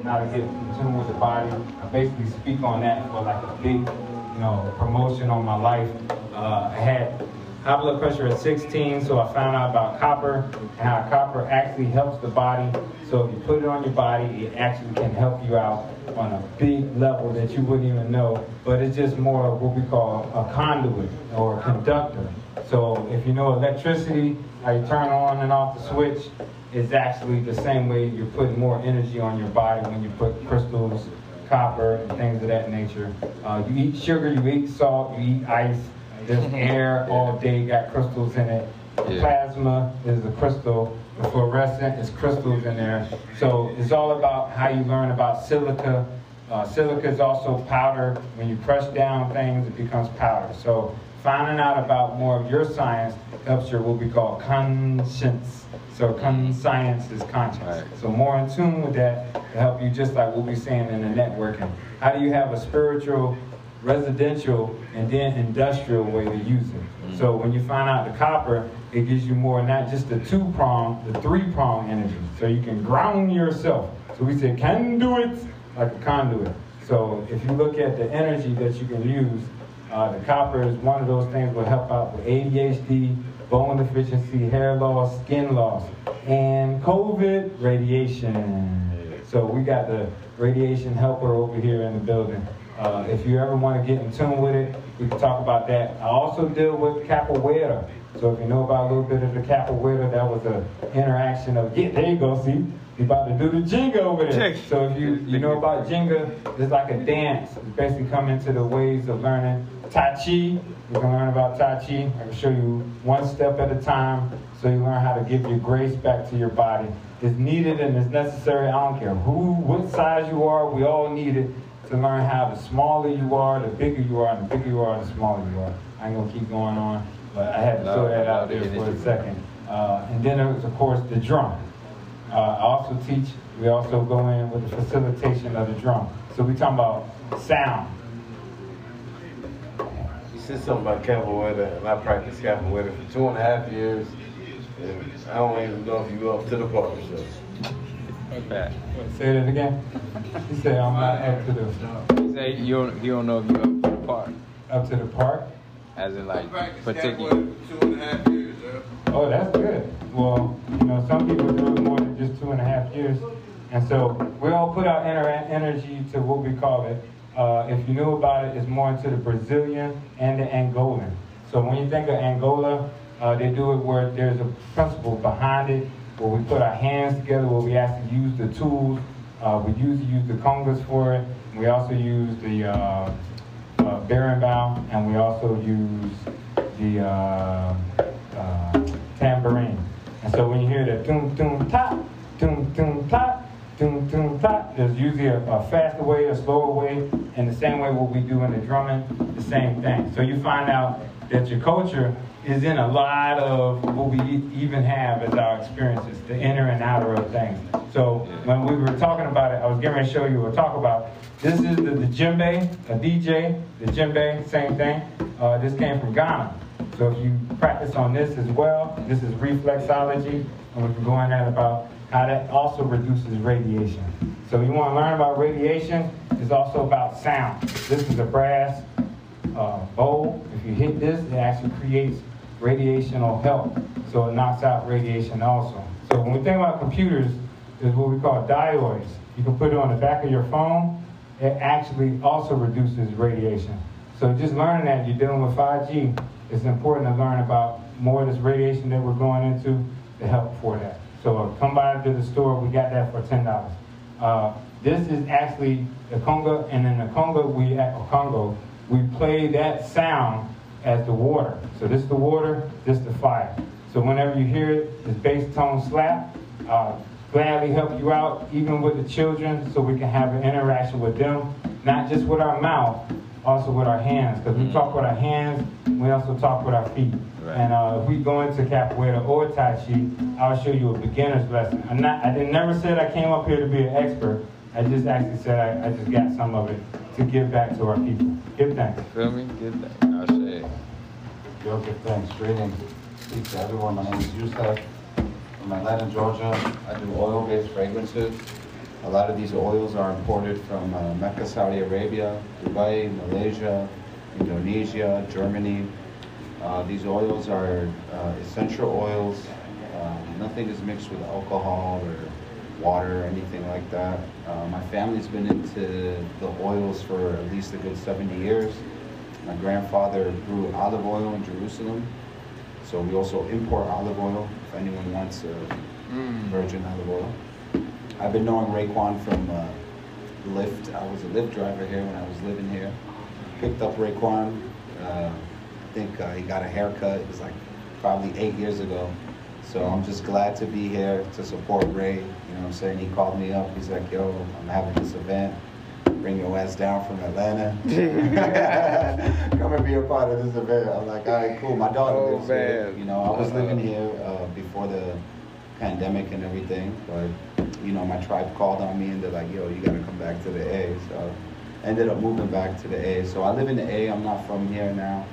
and how to get in tune with the body. I basically speak on that for like a big, you know, promotion on my life. Uh, I had high blood pressure at 16, so I found out about copper and how copper actually helps the body. So if you put it on your body, it actually can help you out on a big level that you wouldn't even know. But it's just more of what we call a conduit or a conductor. So if you know electricity, how you turn on and off the switch, is actually the same way you're putting more energy on your body when you put crystals, copper, and things of that nature. Uh, you eat sugar, you eat salt, you eat ice. There's air all day, got crystals in it. Yeah. plasma is a crystal. The fluorescent is crystals in there. So it's all about how you learn about silica. Uh, silica is also powder. When you press down things, it becomes powder. So finding out about more of your science helps your what we call conscience. So conscience is conscience. Right. So more in tune with that to help you, just like what we're saying in the networking. How do you have a spiritual, residential, and then industrial way to use it? Mm-hmm. So when you find out the copper, it gives you more, not just the two prong, the three prong energy. So you can ground yourself. So we say can do it like a conduit. So if you look at the energy that you can use, uh, the copper is one of those things will help out with ADHD, bone deficiency, hair loss, skin loss, and COVID radiation. So we got the radiation helper over here in the building. Uh, if you ever want to get in tune with it, we can talk about that. I also deal with capoeira. So if you know about a little bit of the capoeira, that was an interaction of, yeah, there you go, see? You about to do the ginga over there. ginga. So if you, you know about ginga, it's like a dance. It's basically come into the ways of learning Tai Chi. You can learn about Tai Chi. I can show you one step at a time so you learn how to give your grace back to your body. It's needed and it's necessary. I don't care who, what size you are, we all need it to learn how the smaller you are, the bigger you are, and the bigger you are, the smaller you are. I ain't gonna keep going on, but I had to throw that out there for a second. Uh, and then there's, of course, the drum. Uh, I also teach, we also go in with the facilitation of the drum. So we talking about sound. You said something about capoeira, and I practiced capoeira for two and a half years. And I don't even know if you go up to the park or so. Okay. Wait, say that again. He said I'm not up to the You say you don't, you don't know if you're up to the park, up to the park. as in like particular. two and a half years, sir. Oh, that's good. Well, you know, some people do it more than just two and a half years. And so we all put our ener- energy to what we call it. Uh, if you knew about it, it's more into the Brazilian and the Angolan. So when you think of Angola, uh, they do it where there's a principle behind it, where we put our hands together, where we actually use the tools. Uh, we usually use the congas for it. We also use the uh, uh, berimbau, and we also use the uh, tambourine. And so when you hear the doom doom ta, doom doom ta, doom doom ta, there's usually a, a faster way, a slower way, and the same way what we do in the drumming, the same thing. So you find out that your culture is in a lot of what we even have as our experiences, the inner and outer of things. So when we were talking about it, I was ready to show you or talk about this is the, the djembe, a DJ, the djembe, same thing. Uh, this came from Ghana. So if you practice on this as well, this is reflexology, and we can go in that about how that also reduces radiation. So you want to learn about radiation, it's also about sound. This is a brass uh, bowl. If you hit this, it actually creates radiational help. So it knocks out radiation also. So when we think about computers, there's what we call diodes. You can put it on the back of your phone. It actually also reduces radiation. So just learning that you're dealing with 5G, it's important to learn about more of this radiation that we're going into to help for that. So uh, come by to the store. We got that for ten dollars. Uh, this is actually the conga, and in the conga we at Congo we play that sound as the water. So this is the water, this is the fire. So whenever you hear it, this bass tone slap, uh, gladly help you out, even with the children, so we can have an interaction with them, not just with our mouth, also with our hands. Because we talk with our hands, we also talk with our feet. Right. And uh, if we go into capoeira or tai chi, I'll show you a beginner's lesson. I'm not, I didn't never said I came up here to be an expert. I just actually said I, I just got some of it to give back to our people. Give thanks. Feel me? Good thing. I'll say. Yo, give thanks. Greetings. Speak to everyone. My name is Yusef from Atlanta, Georgia. I do oil-based fragrances. A lot of these oils are imported from uh, Mecca, Saudi Arabia, Dubai, Malaysia, Indonesia, Germany. Uh, these oils are uh, essential oils. Uh, nothing is mixed with alcohol or water or anything like that. Uh, my family's been into the oils for at least a good 70 years. My grandfather grew olive oil in Jerusalem, so we also import olive oil if anyone wants uh, virgin olive oil. I've been knowing Raekwon from uh, Lyft. I was a Lyft driver here when I was living here. Picked up Raekwon. Uh, I think uh, he got a haircut. It was like probably eight years ago. So I'm just glad to be here to support Ray. You know what I'm saying? He called me up. He's like, yo, I'm having this event. Bring your ass down from Atlanta. Come and be a part of this event. I'm like, all right, cool. My daughter Oh, lives here. You know, I was living here uh, before the pandemic and everything, but you know, my tribe called on me and they're like, yo, you gotta come back to the A. So ended up moving back to the A. So I live in the A. I'm not from here now,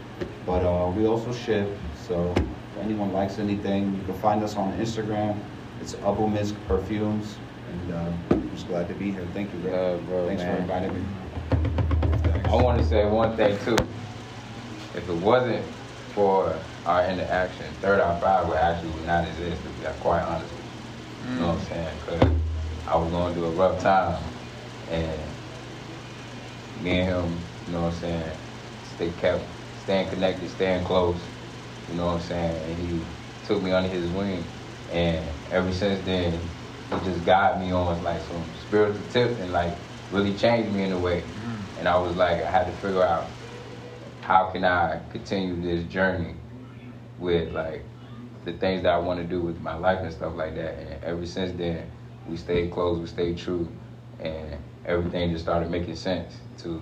but uh, we also ship. So if anyone likes anything, you can find us on Instagram. It's Abu Misk Perfumes, and uh, I'm just glad to be here. Thank you, bro. Bro, Thanks man. for inviting me. I want to say one thing too. If it wasn't for our interaction, Third Eye Five would actually would not exist. To be quite honest you, know what I'm saying? Because I was going through a rough time, and me and him, you know what I'm saying, stay kept staying connected, staying close. You know what I'm saying? And he took me under his wing, and ever since then, he just guided me on like some spiritual tips and like really changed me in a way. Mm. And I was like, I had to figure out how can I continue this journey with like the things that I want to do with my life and stuff like that. And ever since then, we stayed close, we stayed true, and everything just started making sense to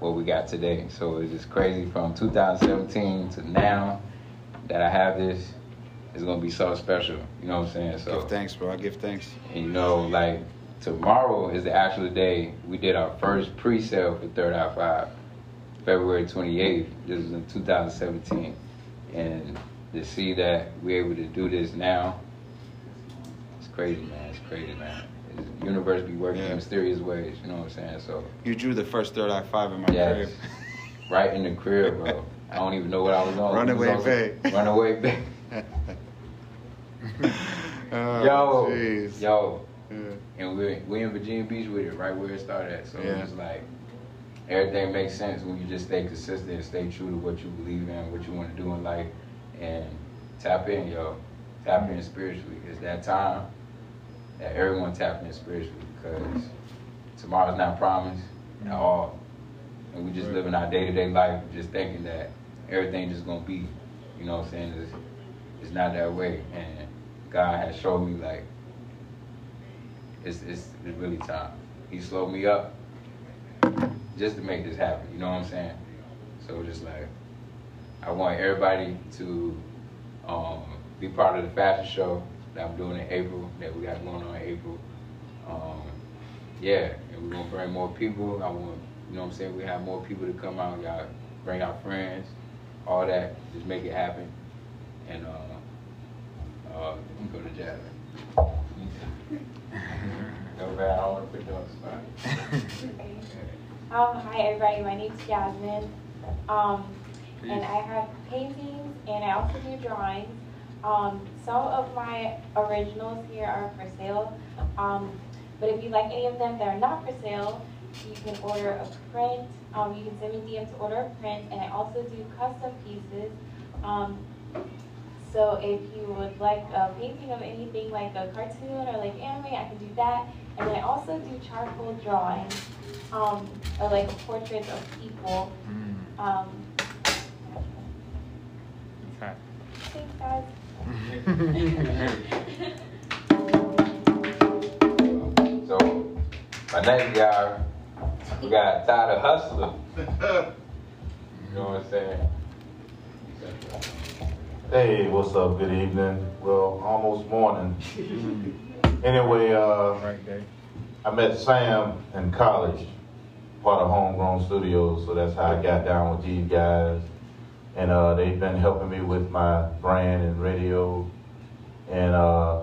what we got today. So it's just crazy from 2017 to now that I have this. It's gonna be so special. You know what I'm saying? So Give thanks, bro. I give thanks. and you know, like tomorrow is the actual day we did our first pre-sale for Third Eye Five, February 28th. This is in 2017, and to see that we're able to do this now, it's crazy, man. It's crazy, man. It's, the universe be working Yeah. in mysterious ways. You know what I'm saying? So You drew the first third eye five in my yes, crib. right in the crib, bro. I don't even know what I was on. Runaway It was on some- Runaway Bay. oh, yo, jeez. yo, Yeah. and we're we're in Virginia Beach with it, right where it started at. So Yeah. it's like everything makes sense when you just stay consistent and stay true to what you believe in, what you want to do in life, and tap in, yo, tap in spiritually. It's that time that everyone tap in spiritually because tomorrow's not promised at mm-hmm. all, and we just living our day to day life, just thinking that everything just gonna be, you know what I'm saying? It's, it's not that way, and God has showed me like it's, it's, it's really time. He slowed me up just to make this happen. You know what I'm saying? So just like, I want everybody to um, be part of the fashion show that I'm doing in April, that we got going on in April. Um, yeah, and we're gonna bring more people. I want, you know what I'm saying? We have more people to come out. y'all bring our friends, all that. Just make it happen. And uh, uh, we can go to Jasmine. No bad. I don't want to put you on the spot. Um, hi everybody, my name's Jasmine. Um, and I have paintings and I also do drawings. Um, some of my originals here are for sale. Um, but if you like any of them that are not for sale, you can order a print. Um, you can send me DM to order a print and I also do custom pieces. Um, so if you would like a painting of anything like a cartoon or like anime, I can do that. And I also do charcoal drawings, um, or like portraits of people. Um, thanks guys. So, my next guy, we got Tyler Hustler. You know what I'm saying? Hey, what's up? Good evening. Well, almost morning. Anyway, uh, I met Sam in college, part of Homegrown Studios, so that's how I got down with these guys. And uh, they've been helping me with my brand and radio. And uh,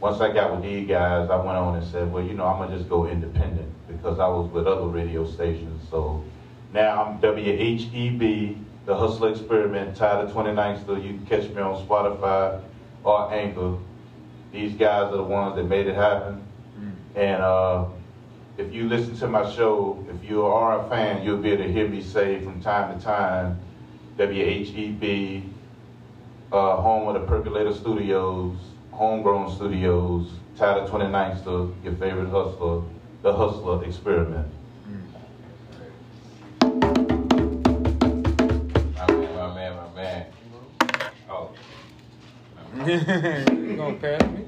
once I got with these guys, I went on and said, well, you know, I'm gonna just go independent because I was with other radio stations. So now I'm WHEB, the Hustler Experiment, Tyler 29th, so you can catch me on Spotify or Anchor. These guys are the ones that made it happen. And uh, if you listen to my show, if you are a fan, you'll be able to hear me say from time to time, WHEB, uh, home of the Percolator Studios, Homegrown Studios, Tyler 29th, so your favorite hustler, the Hustler Experiment. My man, my man, my man. Oh. you gonna pass me?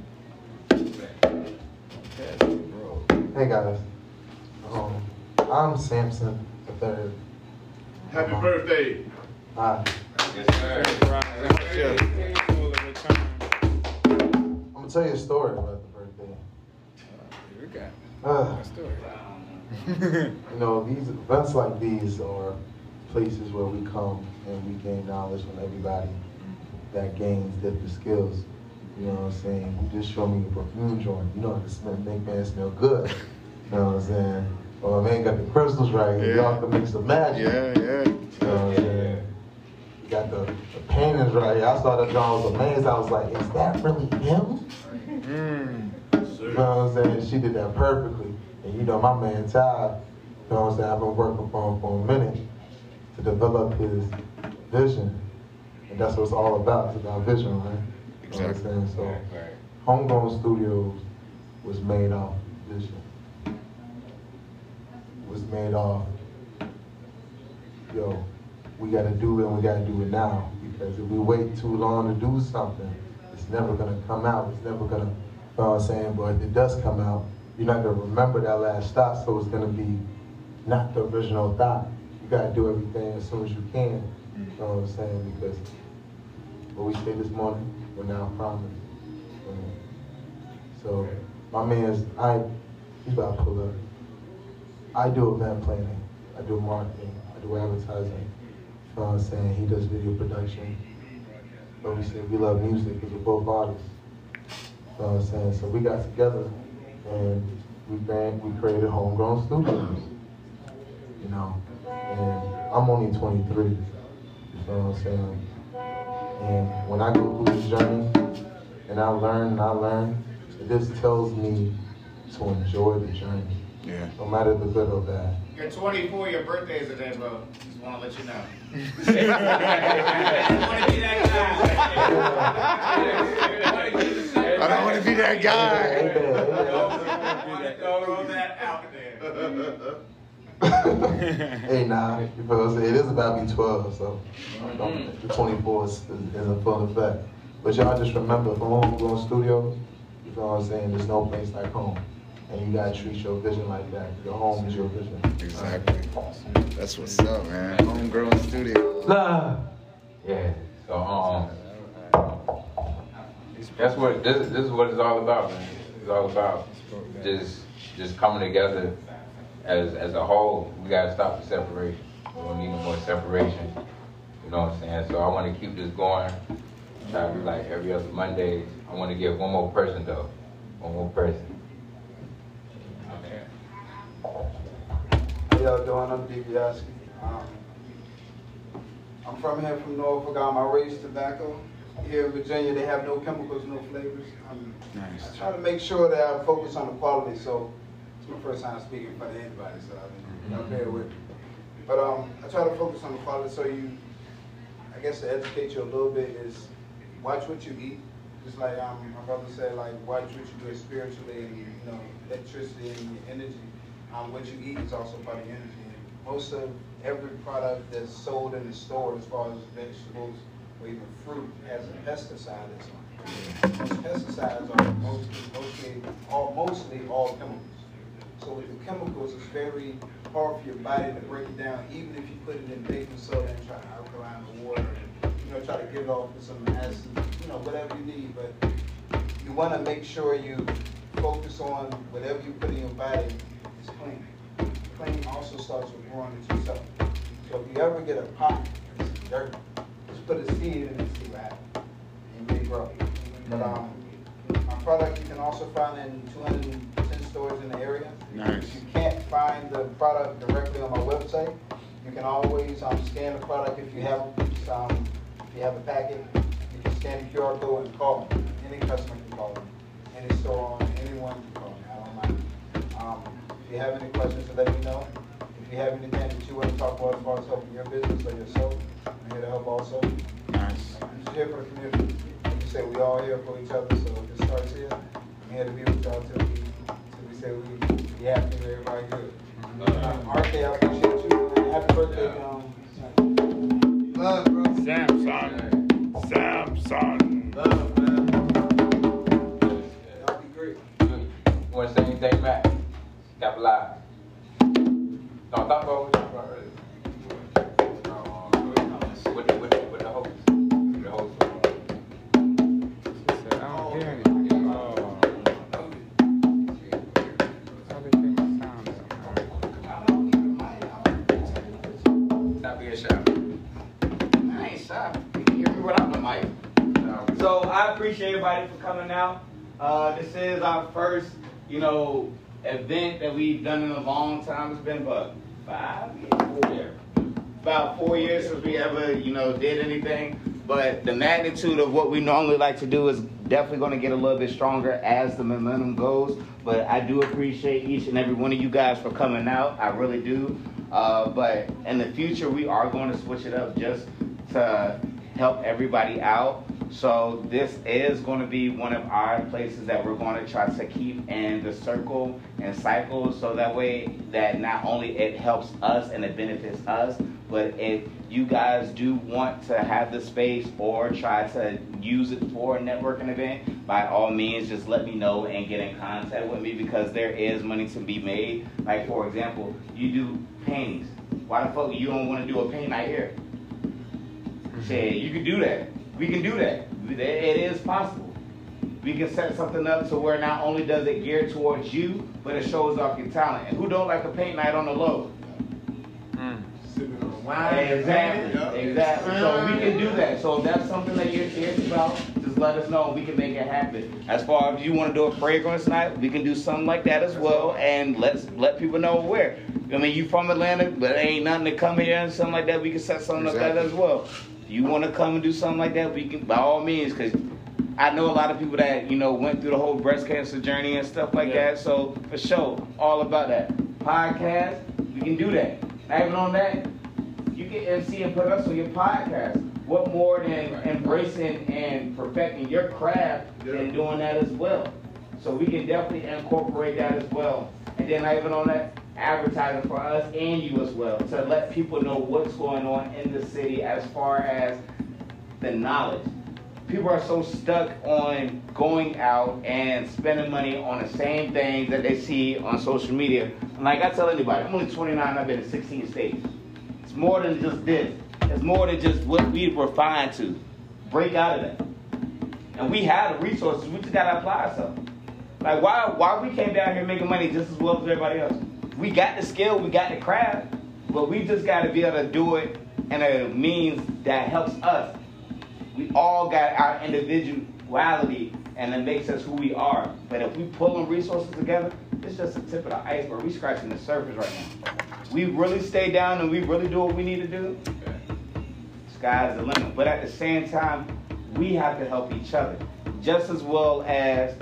Hey guys, um, I'm Samson the third. Happy birthday. Hi, Yes, sir. I'm gonna tell you a story about the birthday. You got Uh, a story. you know, these events like these are places where we come and we gain knowledge from everybody that gains different skills. You know what I'm saying? You just show me a perfume joint. You know how to smell, make man smell good. You know what I'm saying? Or man got the crystals right. Y'all can make some magic. Yeah, yeah. You know what I'm saying? You got the, the paintings right here. I saw that John was amazed. I was like, is that really him? Mm. You know what I'm saying? She did that perfectly. And you know, my man Ty, you know what I'm saying? I've been working for him for a minute to develop his vision. And that's what it's all about. It's about vision, right? You know what I'm saying? So, Homegrown Studios was made off vision. Was made off, yo, we gotta do it and we gotta do it now. Because if we wait too long to do something, it's never gonna come out. It's never gonna, you know what I'm saying? But if it does come out, you're not gonna remember that last thought, so it's gonna be not the original thought. You gotta do everything as soon as you can. You know what I'm saying? Because what we say this morning, we're now promised. So my man's I he's about to pull up. I do event planning, I do marketing, I do advertising. You know what I'm saying? He does video production. But we said we love music because we're both artists. You know what I'm saying? So we got together and we ran, we created homegrown studios. You know, and I'm only 23. You know what I'm saying? And when I go through this journey and I learn and I learn, it just tells me to enjoy the journey, Yeah. no matter the good or bad. You're 24, your birthday is today, bro. Just want to let you know. I don't want to be that guy. Amen. Throw that out there. hey, nah, you feel what I'm saying? It is about me 12, so don't- the 24 is, is in full effect. But y'all just remember, from Home Homegrown Studios, you feel what I'm saying? There's no place like home. And you gotta treat your vision like that. Your home is your vision. Exactly. That's what's up, man. Homegrown studio. Love. Yeah. So um, that's what this this is what it's all about, man. It's all about just just coming together as as a whole. We gotta stop the separation. We don't need no more separation. You know what I'm saying? So I want to keep this going. Try to be like every other Monday. I want to get one more person though. One more person. How y'all doing? I'm DiBiase. Um, I'm from here, from Norfolk. I'm I raised tobacco. Here in Virginia, they have no chemicals, no flavors. Um, Nice. I try to make sure that I focus on the quality. So it's my first time speaking in front of anybody, so y'all bear with me. But um, I try to focus on the quality. So you, I guess, to educate you a little bit is watch what you eat. Just like um, my brother said, like watch what you do spiritually and you know electricity and your energy. Um, what you eat is also part of energy. Most of every product that's sold in the store, as far as vegetables or even fruit, has a pesticide in it. Most pesticides are mostly, mostly, all, mostly all chemicals. So with the chemicals, it's very hard for your body to break it down, even if you put it in baking soda and try to alkaline the water you know, try to get it off with some acid, you know, whatever you need. But you want to make sure you focus on whatever you put in your body. Clean also starts with growing it yourself. So if you ever get a pot dirt, just put a seed in it and see what happens. And may grow. But um, my product you can also find in 210 stores in the area. Nice. If you can't find the product directly on my website, you can always um, scan the product if you have some, if you have a packet. You can scan the QR code and call me. Any customer can call me. Any store owner, anyone can call me. I don't mind. Um, if you have any questions, let me know. If you have anything that you want to talk about as far as helping your business or yourself, I'm here to help also. Nice. I'm just here for the community. Like you say, we all here for each other, so if it starts here, I'm here to be with y'all till we, till we say we, we happy with everybody good. Um, RK, I appreciate you, happy birthday, um, love, bro. Samson. Samson. Love, man. Y'all be great. You want to say anything, Matt? Capitalize. No, talk about what you talked about earlier. With the, with the, with the host. The host. She said, I don't hear anything. Oh. How they take my sound up? Stop being shy. I ain't shy. You can hear me without the mic. So I appreciate everybody for coming out. Uh, this is our first, you know, event that we've done in a long time. It's been about five years. About four years since we ever, you know, did anything. But the magnitude of what we normally like to do is definitely going to get a little bit stronger as the momentum goes. But I do appreciate each and every one of you guys for coming out. I really do. Uh, but in the future, we are going to switch it up just to help everybody out. So this is going to be one of our places that we're going to try to keep in the circle and cycle so that way that not only it helps us and it benefits us, but if you guys do want to have the space or try to use it for a networking event, by all means just let me know and get in contact with me because there is money to be made. Like for example, you do paintings. Why the fuck you don't want to do a paint night here? Say you can do that. We can do that. It is possible. We can set something up to where not only does it gear towards you, but it shows off your talent. And who don't like a paint night on the low? Exactly, exactly. So we can do that. So if that's something that you're serious about, just let us know. We can make it happen. As far as you want to do a fragrance night, we can do something like that as well. And let's let people know where. I mean, you from Atlanta, but ain't nothing to come here and something like that. We can set something like that as well. You want to come and do something like that, we can by all means, because I know a lot of people that you know went through the whole breast cancer journey and stuff like that. So for sure, all about that podcast. We can do that. Not even on that, you can MC and put us on your podcast. What more than embracing and perfecting your craft than doing that as well? So we can definitely incorporate that as well. And then not even on that, advertising for us and you as well to let people know what's going on in the city as far as the knowledge. People are so stuck on going out and spending money on the same things that they see on social media. And like I tell anybody, I'm only 29, I've been in 16 states. It's more than just this. It's more than just what we refined to. Break out of that. And we have the resources. We just gotta apply something. Like why why we came down here making money just as well as everybody else? We got the skill, we got the craft, but we just gotta be able to do it in a means that helps us. We all got our individuality and it makes us who we are. But if we pull them resources together, it's just the tip of the iceberg. We're scratching the surface right now. We really stay down and we really do what we need to do. Sky's the limit. But at the same time, we have to help each other. Just as well as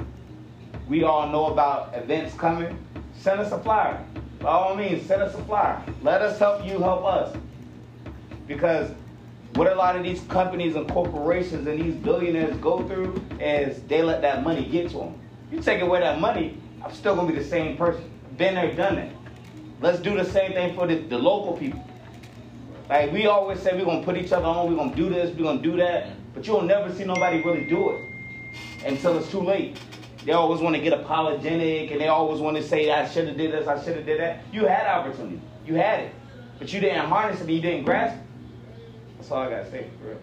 we all know about events coming, send us a flyer. By all means, send us a flyer. Let us help you help us. Because what a lot of these companies and corporations and these billionaires go through is they let that money get to them. You take away that money, I'm still gonna be the same person. Been there, done that. Let's do the same thing for the, the local people. Like we always say, we're gonna put each other on. We're gonna do this. We're gonna do that. But you'll never see nobody really do it until it's too late. They always want to get apologetic, and they always want to say, "I should have did this. I should have did that." You had opportunity. You had it, but you didn't harness it. and You didn't grasp it. That's all I gotta say. For real.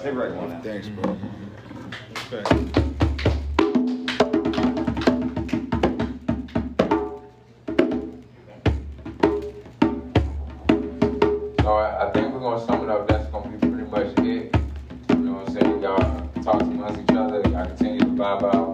Stay right on that. Thanks, bro. So I, I think we're gonna sum it up. That's gonna be pretty much it. You know what I'm saying? Y'all talk amongst each other. Y'all continue to vibe out.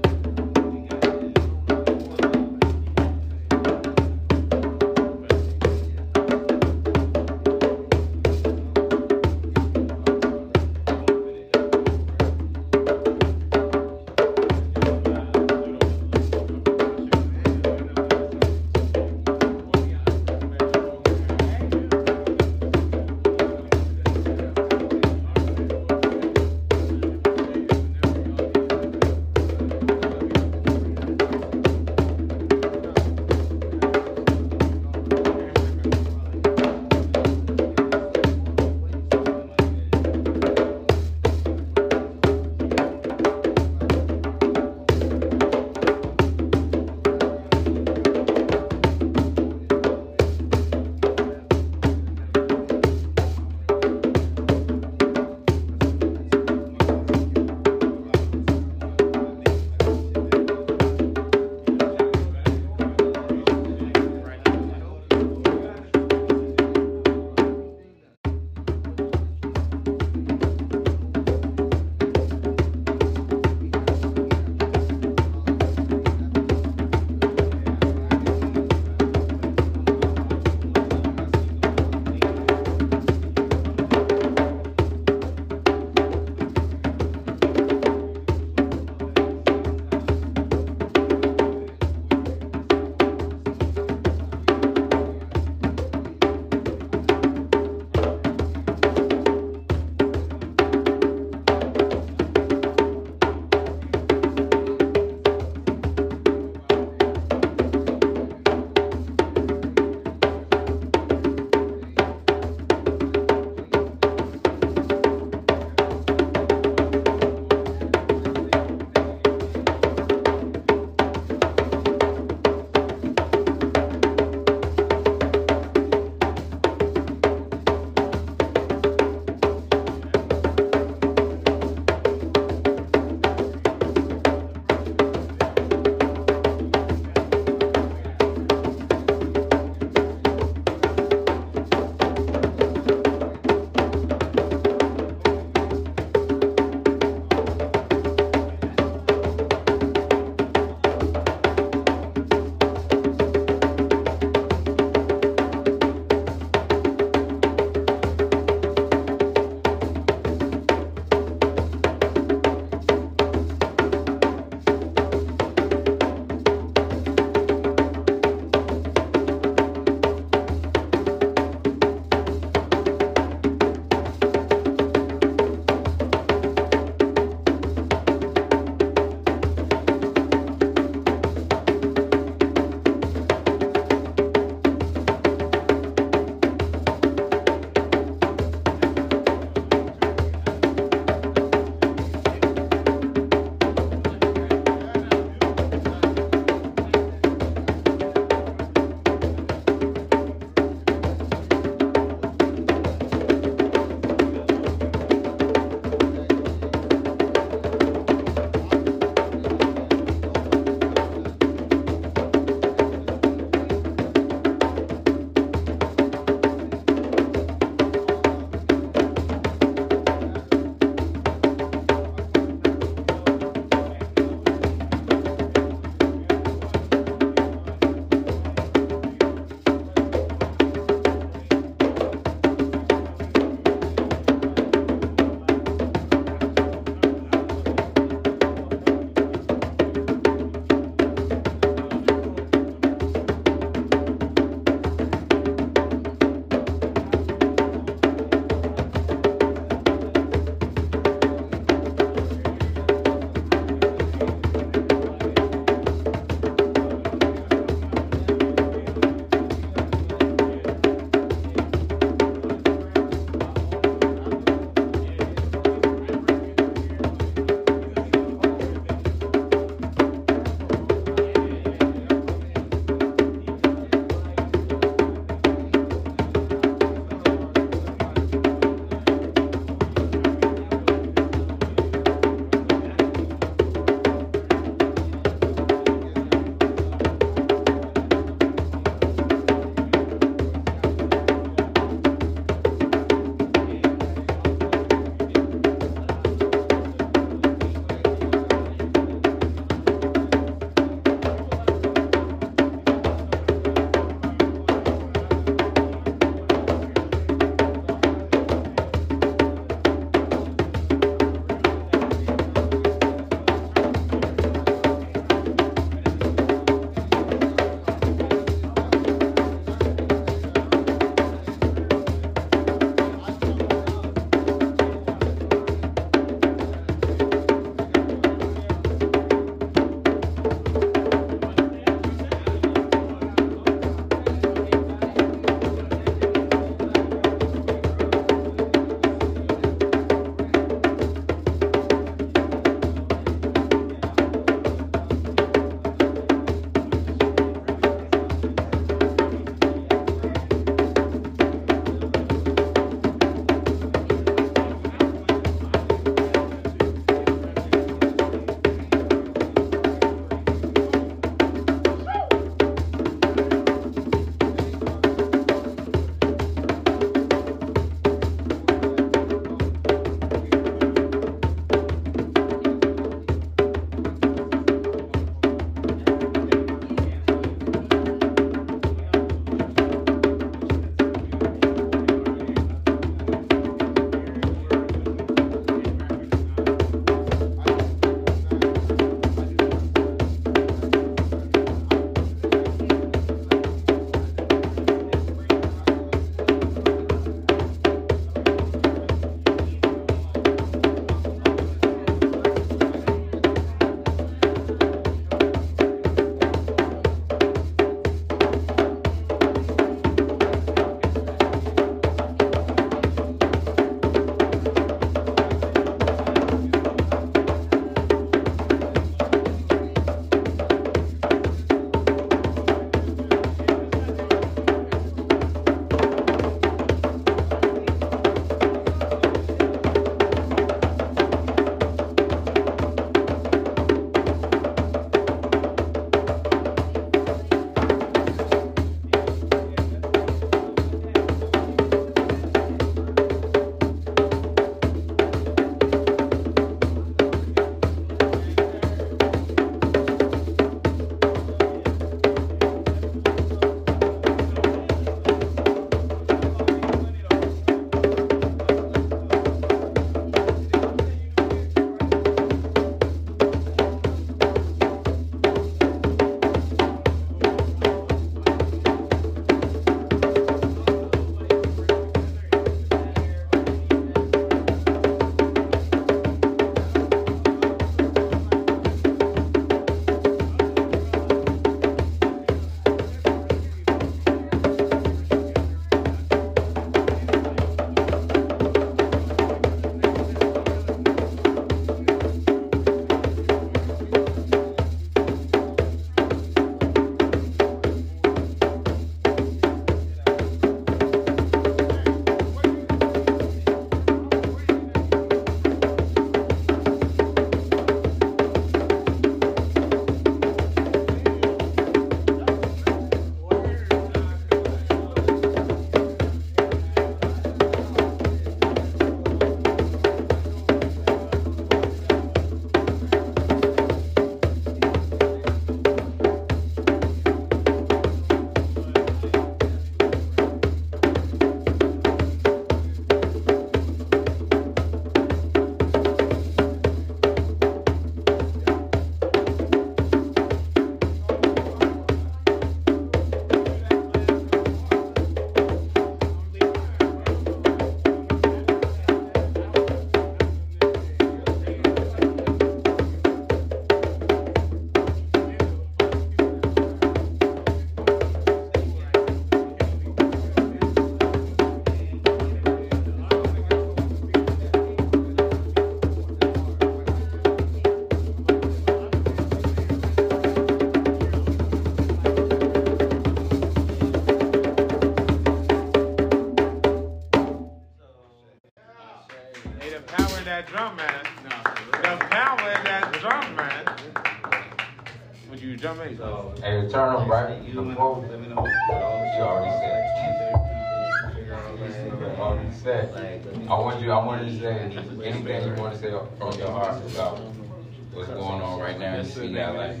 Right now in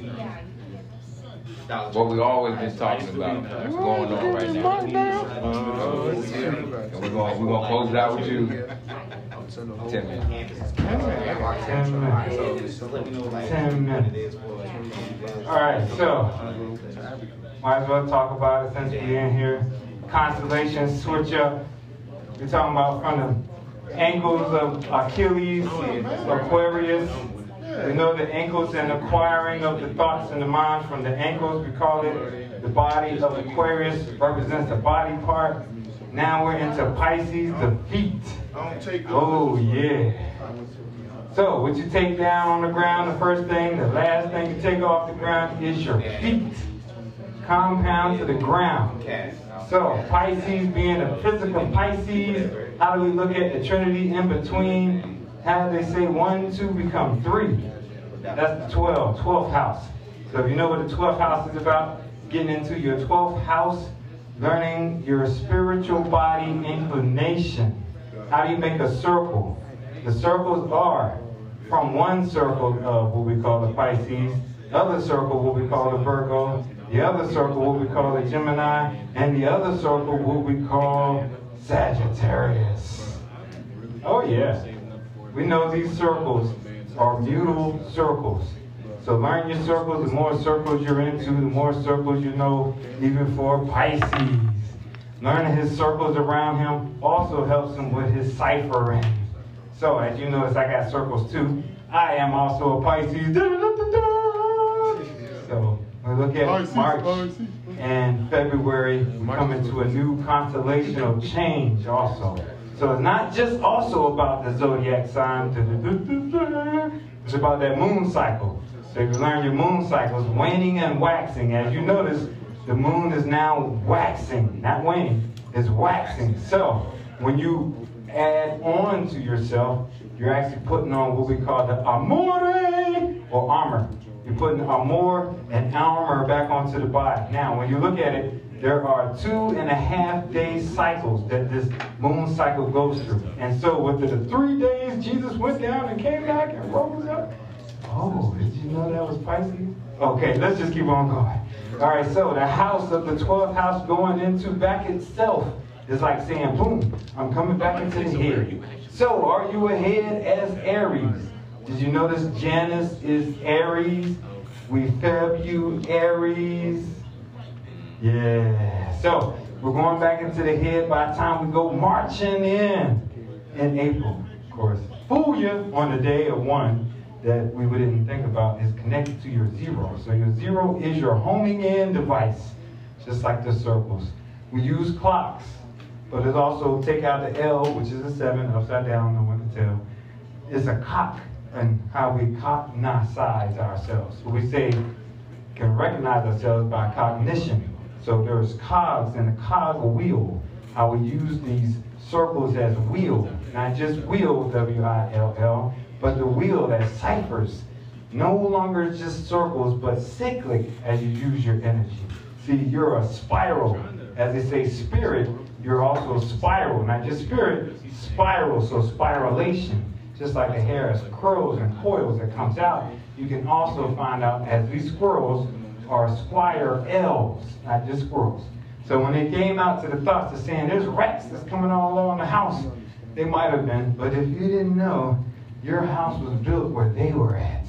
CLA. What we always been talking about, what's going on right now. And we're gonna we're gonna close it out with you. Ten minutes. Ten minutes. All right, so might as well talk about it since we're in here. Constellation switch up. We're talking about from the angles of Achilles, Aquarius. We know the ankles and acquiring of the thoughts and the mind from the ankles. We call it the body of Aquarius represents the body part. Now we're into Pisces, the feet. Oh yeah. So what you take down on the ground, the first thing, the last thing you take off the ground is your feet. Compound to the ground. So Pisces being a physical Pisces, how do we look at the Trinity in between? How they say one, two become three? That's the 12, 12th house. So if you know what the 12th house is about, getting into your 12th house, learning your spiritual body inclination. How do you make a circle? The circles are from one circle of what we call the Pisces, the other circle what we call the Virgo, the other circle what we call the Gemini, and the other circle what we call Sagittarius. Oh yeah. We know these circles are mutable circles. So learn your circles. The more circles you're into, the more circles you know, even for Pisces. Learning his circles around him also helps him with his ciphering. So as you notice, I got circles too. I am also a Pisces. So we look at March and February, we come into a new constellation of change also. So it's not just also about the zodiac sign. It's about that moon cycle. So you learn your moon cycles, waning and waxing. As you notice, the moon is now waxing, not waning, it's waxing. So when you add on to yourself, you're actually putting on what we call the amore or armor. You're putting armor and armor back onto the body. Now, when you look at it, there are two and a half day cycles that this moon cycle goes through. And so, within the three days, Jesus went down and came back and rose up. Oh, did you know that was Pisces? Okay, let's just keep on going. All right, so the house of the 12th house going into back itself is like saying, boom, I'm coming back into the head. So, are you ahead as Aries? Did you notice Janus is Aries? We fab you Aries. Yeah. So, we're going back into the head by the time we go marching in in April, of course. Fool you on the day of one that we didn't think about is connected to your zero. So your zero is your homing in device, just like the circles. We use clocks, but it's also take out the L, which is a seven, upside down, no one can tell. It's a cock and how we cognize ourselves. So we say can recognize ourselves by cognition. So there's cogs and the cog wheel. I we use these circles as wheel, not just wheel, W-I-L-L, but the wheel that ciphers. No longer just circles, but cyclic as you use your energy. See, you're a spiral. As they say, spirit, you're also a spiral. Not just spirit, spiral. So spiralation. Just like the hair has curls and coils that comes out, you can also find out as these squirrels are squire elves, not just squirrels. So when they came out to the thoughts of saying there's rats that's coming all along the house, they might have been, but if you didn't know, your house was built where they were at.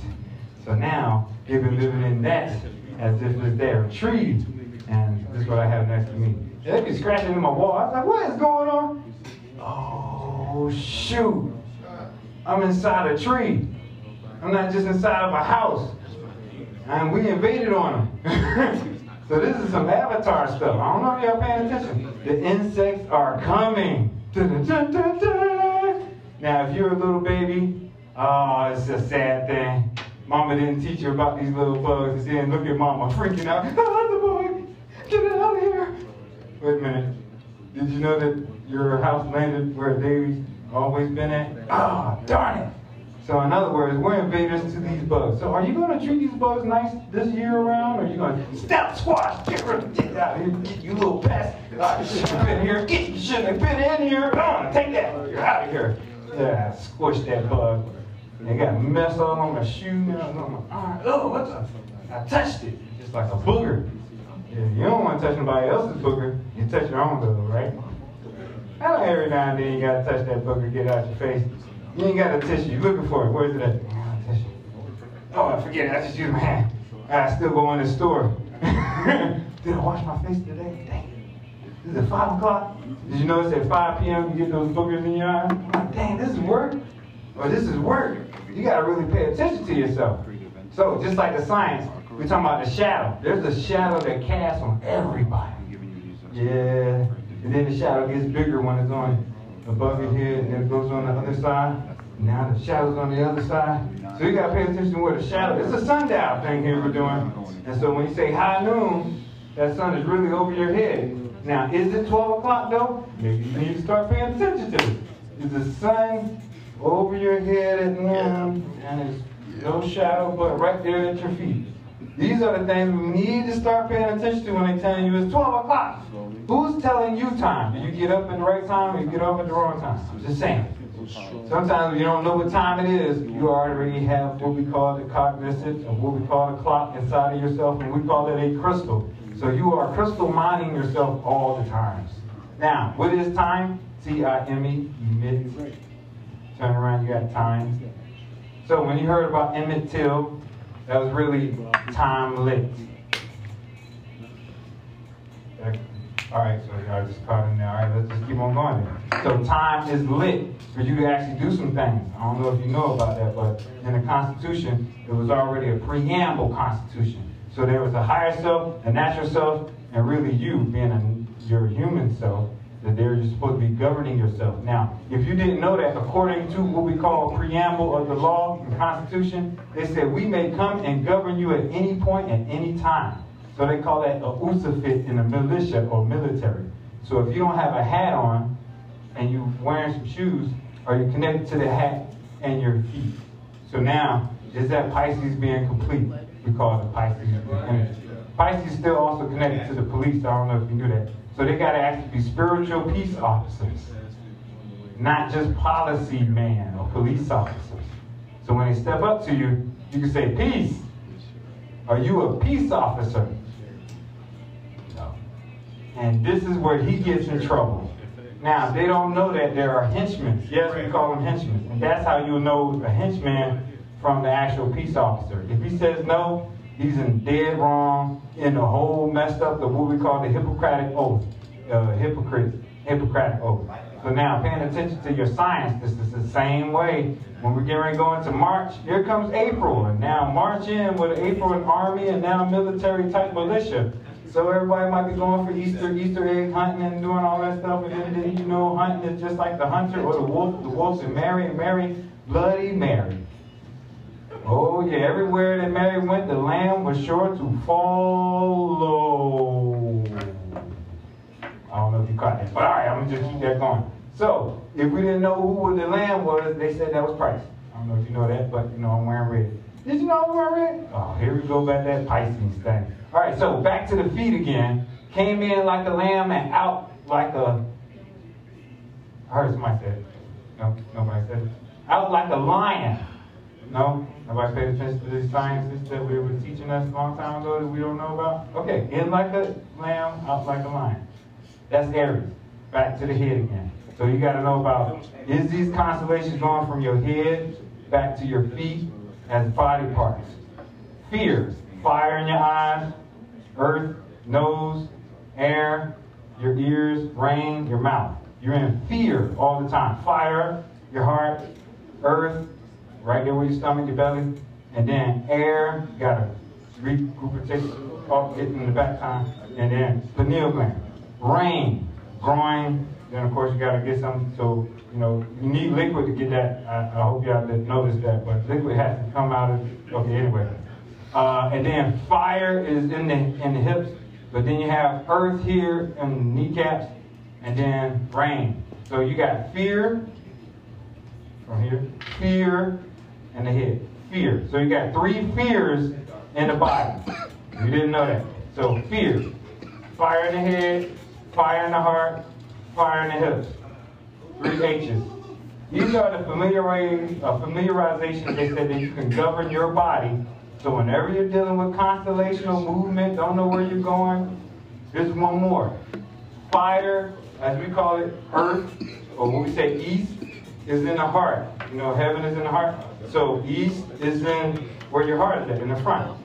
So now you've been living in that as if it's their tree. And this is what I have next to me. They be scratching in my wall. I was like, what is going on? Oh shoot. I'm inside a tree. I'm not just inside of a house. And we invaded on them. so this is some avatar stuff. I don't know if y'all paying attention. The insects are coming. Now, if you're a little baby, oh, it's a sad thing. Mama didn't teach you about these little bugs. And then look at mama freaking out. Ah, the bug! Get it out of here! Wait a minute. Did you know that your house landed where they've always been at? Ah, oh, darn it. So in other words, we're invaders to these bugs. So are you going to treat these bugs nice this year around? Or are you going to step squash, get rid of get out of here, get you little pest. You shouldn't have been here. Get you shouldn't have been in here. Uh, take that. You're out of here. Yeah, squish that bug. They got mess all on my shoe. On my arm. Oh, what the? I touched it. Just like a booger. Yeah, you don't want to touch nobody else's booger. You touch your own booger, right? Every now and then you gotta touch that booger, get out your face. You ain't got a tissue. You looking for it. Where's it at? Oh, I forget it. I just used my hand. I still go in the store. Did I wash my face today? Dang. Is it 5 o'clock? Did you notice at 5 p.m. you get those boogers in your eye? Like, dang, this is work? Or this is work. You gotta really pay attention to yourself. So, just like the science, we're talking about the shadow. There's a shadow that casts on everybody. Yeah. And then the shadow gets bigger when it's on above your head, and then it goes on the other side. Now the shadow's on the other side. So you gotta pay attention to where the shadow. It's a sundial thing here we're doing. And so when you say high noon, that sun is really over your head. Now, is it 12 o'clock though? Maybe you need to start paying attention to it. Is the sun over your head at noon, and there's no shadow but right there at your feet? These are the things we need to start paying attention to when they tell you it's 12 o'clock. Who's telling you time? Do you get up at the right time or you get up at the wrong time? I'm just saying. Sometimes you don't know what time it is, you already have what we call the cognizant, or what we call the clock inside of yourself, and we call it a crystal. So you are crystal mining yourself all the times. Now, what is time? T-I-M-E, emit. Turn around, you got time. So when you heard about Emmett Till, that was really time lit. All right, so I just caught in there. All right, let's just keep on going. So time is lit for you to actually do some things. I don't know if you know about that, but in the Constitution, it was already a preamble Constitution. So there was a higher self, a natural self, and really you being a, your human self, that they're supposed to be governing yourself. Now, if you didn't know that, according to what we call preamble of the law and Constitution, they said we may come and govern you at any point at any time. So they call that a usafit in the militia or military. So if you don't have a hat on and you're wearing some shoes, are you connected to the hat and your feet? So now, is that Pisces being complete? We call it Pisces energy. Pisces still also connected to the police. I don't know if you knew that. So they got to actually be spiritual peace officers, not just policy man or police officers. So when they step up to you, you can say, peace. Are you a peace officer? No. And this is where he gets in trouble. Now, they don't know that there are henchmen. Yes, we call them henchmen. And that's how you'll know a henchman from the actual peace officer. If he says no, he's in dead wrong, in the whole messed up, the what we call the Hippocratic Oath. Uh, hypocrite, Hippocratic Oath. So now, paying attention to your science, this is the same way. When we're getting ready to go into March, here comes April. And now March in with April and Army and now military type militia. So everybody might be going for Easter, Easter egg hunting and doing all that stuff. And then, you know hunting is just like the hunter or the wolf. The wolves and Mary and Mary, Bloody Mary. Oh yeah, everywhere that Mary went, the lamb was sure to follow. I don't know if you caught that, but all right, I'm gonna just keep that going. So, if we didn't know who the lamb was, they said that was Christ. I don't know if you know that, but you know I'm wearing red. Did you know I'm wearing red? Oh, here we go back that Pisces thing. All right, so back to the feet again. Came in like a lamb and out like a. I heard somebody say it. No, nobody said it. Out like a lion. No? Nobody paid attention to these sciences that we were teaching us a long time ago that we don't know about? Okay, in like a lamb, out like a lion. That's Aries. Back to the head again. So you got to know about, is these constellations going from your head back to your feet as body parts? Fear, fire in your eyes, earth, nose, air, your ears, rain, your mouth. You're in fear all the time. Fire, your heart, earth, right there where your stomach, your belly, and then air, you gotta regurgitate off it in the back time, and then pineal gland. Rain, groin, then of course you gotta get some, so, you know, you need liquid to get that, I, I hope y'all didn't notice that, but liquid has to come out of, okay, anyway. Uh, and then fire is in the, in the hips, but then you have earth here and the kneecaps, and then rain. So you got fear, from here, fear, and the head. Fear. So you got three fears in the body. You didn't know that. So fear. Fire in the head, fire in the heart, fire in the hips. Three H's. These are the familiarization, uh, familiarization they said that you can govern your body. So whenever you're dealing with constellational movement, don't know where you're going, there's one more. Fire, as we call it, earth, or when we say east, is in the heart. You know, heaven is in the heart. So east is in where your heart is at, in the front.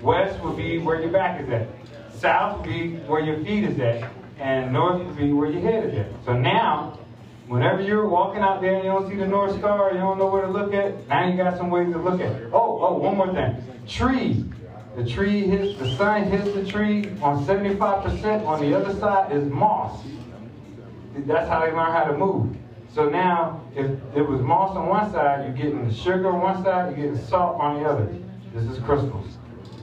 West would be where your back is at. South would be where your feet is at. And north would be where your head is at. So now, whenever you're walking out there and you don't see the North Star, you don't know where to look at, now you got some ways to look at it. Oh, oh, one more thing. Trees. The tree hits, the sun hits the tree on 75%, on the other side is moss. That's how they learn how to move. So now, if it was moss on one side, you're getting the sugar on one side, you're getting salt on the other. This is crystals.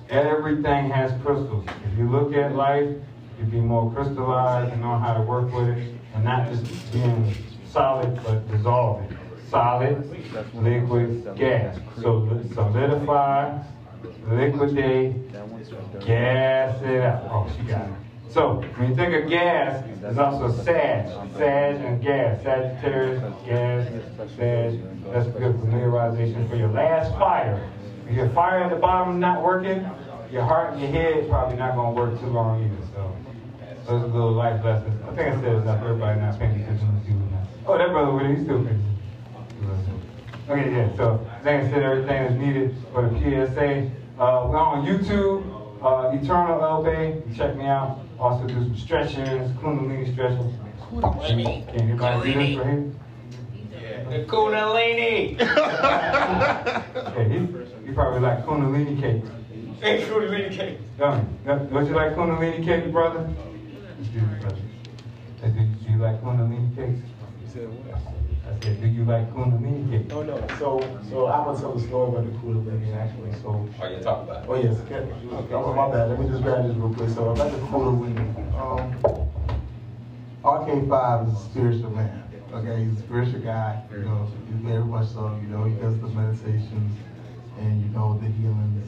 Everything has crystals. If you look at life, you'd be more crystallized and know how to work with it, and not just being solid, but dissolving. Solid, liquid, gas. So solidify, liquidate, gas it out. Oh, she got it. So when you think of gas, there's also Sag, Sag and gas, Sagittarius, gas, Sag. That's good familiarization for your last fire. If your fire at the bottom is not working, your heart and your head is probably not going to work too long either. So those are little life lessons. I think I said enough. Everybody not paying attention to you. Oh, that brother with it, he's still paying Okay, yeah. So I think I said everything that's needed for the PSA. Uh, we're on YouTube, uh, Eternal LB. Check me out. Also do some stretchings, Kundalini stretching. Kundalini. Can anybody do this for him? Yeah, the Kundalini. yeah, he, he probably like Kundalini cake. Hey, Kundalini cake. Don't, don't you like Kundalini cake, brother? Do you like Kundalini cakes? I said, do you like Kundalini cake? No, no. So, so I'm gonna tell the story about the Kundalini actually. So. Oh, you talk about it. Oh yes. Okay. okay. Oh, my bad. Let me just grab this real quick. So about the Kundalini. Um, Arcane Five is a spiritual man. Okay, he's a spiritual guy. You know, very much so. You know, he does the meditations and you know the healings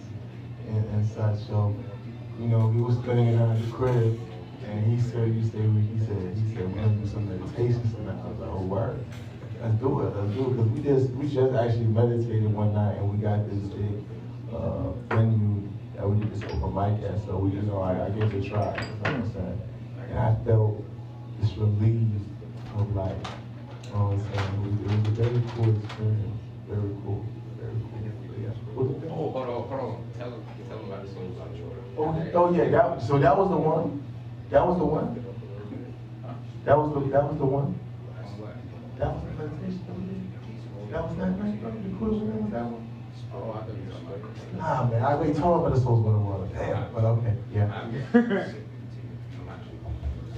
and, and such. So, you know, we was spending it at the crib, and he said, "You say he said he said we're gonna do some meditations tonight." I was like, "Oh, word." Let's do it. Let's do it. Because we just we just actually meditated one night and we got this big uh, venue that we did this open mic at. So we, you know, I, I gave it a try. You know what I'm saying? And I felt this relief of like, you know what I'm saying? It was, a very cool experience. Very cool. Very cool. Yeah. Oh, hold on, hold on. Tell them, tell them about this soul about Oh, oh yeah. That, so that was the one. That was the one. That was the that was the one. That was the meditation. That was that night. The cruise was that one. Oh, I you were talking Nah, man. I already told him the souls by the water. Damn. But okay. Yeah.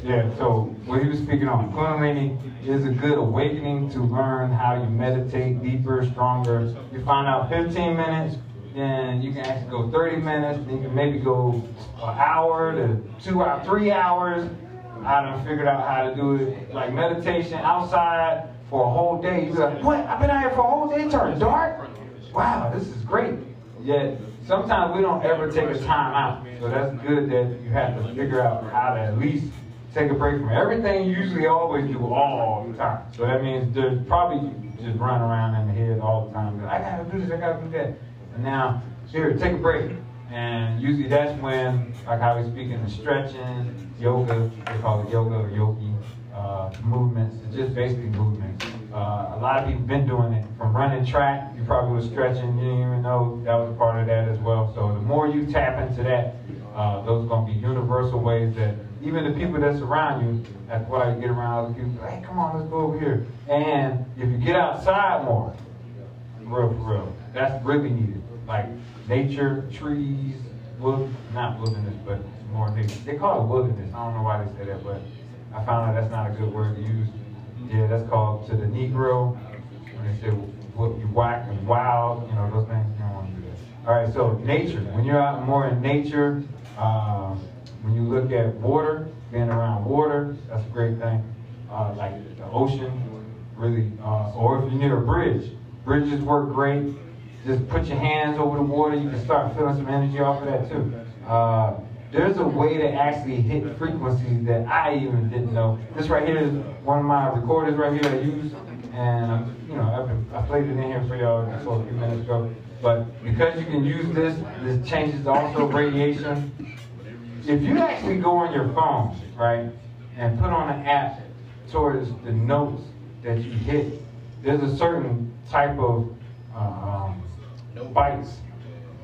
Yeah, so what he was speaking on, Kundalini is a good awakening to learn how you meditate deeper, stronger. You find out 15 minutes, then you can actually go 30 minutes, then you can maybe go an hour to two hours, three hours. I done figured out how to do it like meditation outside for a whole day. You be like, what? I've been out here for a whole day, it turned dark? Wow, this is great. Yet sometimes we don't ever take a time out. So that's good that you have to figure out how to at least take a break from everything you usually always do all the time. So that means there's probably just running around in the head all the time. I gotta do this, I gotta do that. And now, here, take a break. And usually that's when, like how we speak in the stretching, yoga, they call it yoga or yogi, uh, movements. It's just basically movements. Uh, a lot of people been doing it from running track. You probably was stretching. You didn't even know that was part of that as well. So the more you tap into that, uh, those are going to be universal ways that even the people that surround you, that's why you get around other people. Hey, come on, let's go over here. And if you get outside more, real for real, that's really needed. Like nature, trees, wood, not wilderness, but more nature. They call it wilderness. I don't know why they say that, but I found out that's not a good word to use. Yeah, that's called to the Negro. When they say what you whack and wild, you know, those things, you don't want to do that. All right, so nature. When you're out more in nature, uh, when you look at water, being around water, that's a great thing. Uh, like the ocean, really, uh, or if you're near a bridge, bridges work great. Just put your hands over the water. You can start feeling some energy off of that too. Uh, there's a way to actually hit frequencies that I even didn't know. This right here is one of my recorders right here I use, and um, you know I've been, I played it in here for y'all a few minutes ago. But because you can use this, this changes also radiation. If you actually go on your phone, right, and put on an app towards the notes that you hit, there's a certain type of uh, um, bites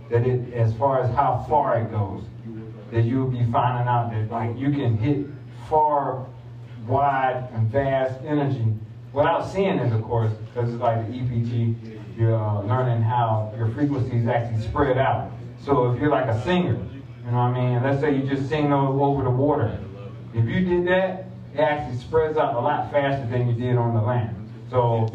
that it, as far as how far it goes, that you'll be finding out that like you can hit far, wide, and vast energy without seeing it, of course, because it's like the EPG. You're uh, learning how your frequencies actually spread out. So if you're like a singer, you know what I mean? Let's say you just sing over the water. If you did that, it actually spreads out a lot faster than you did on the land. So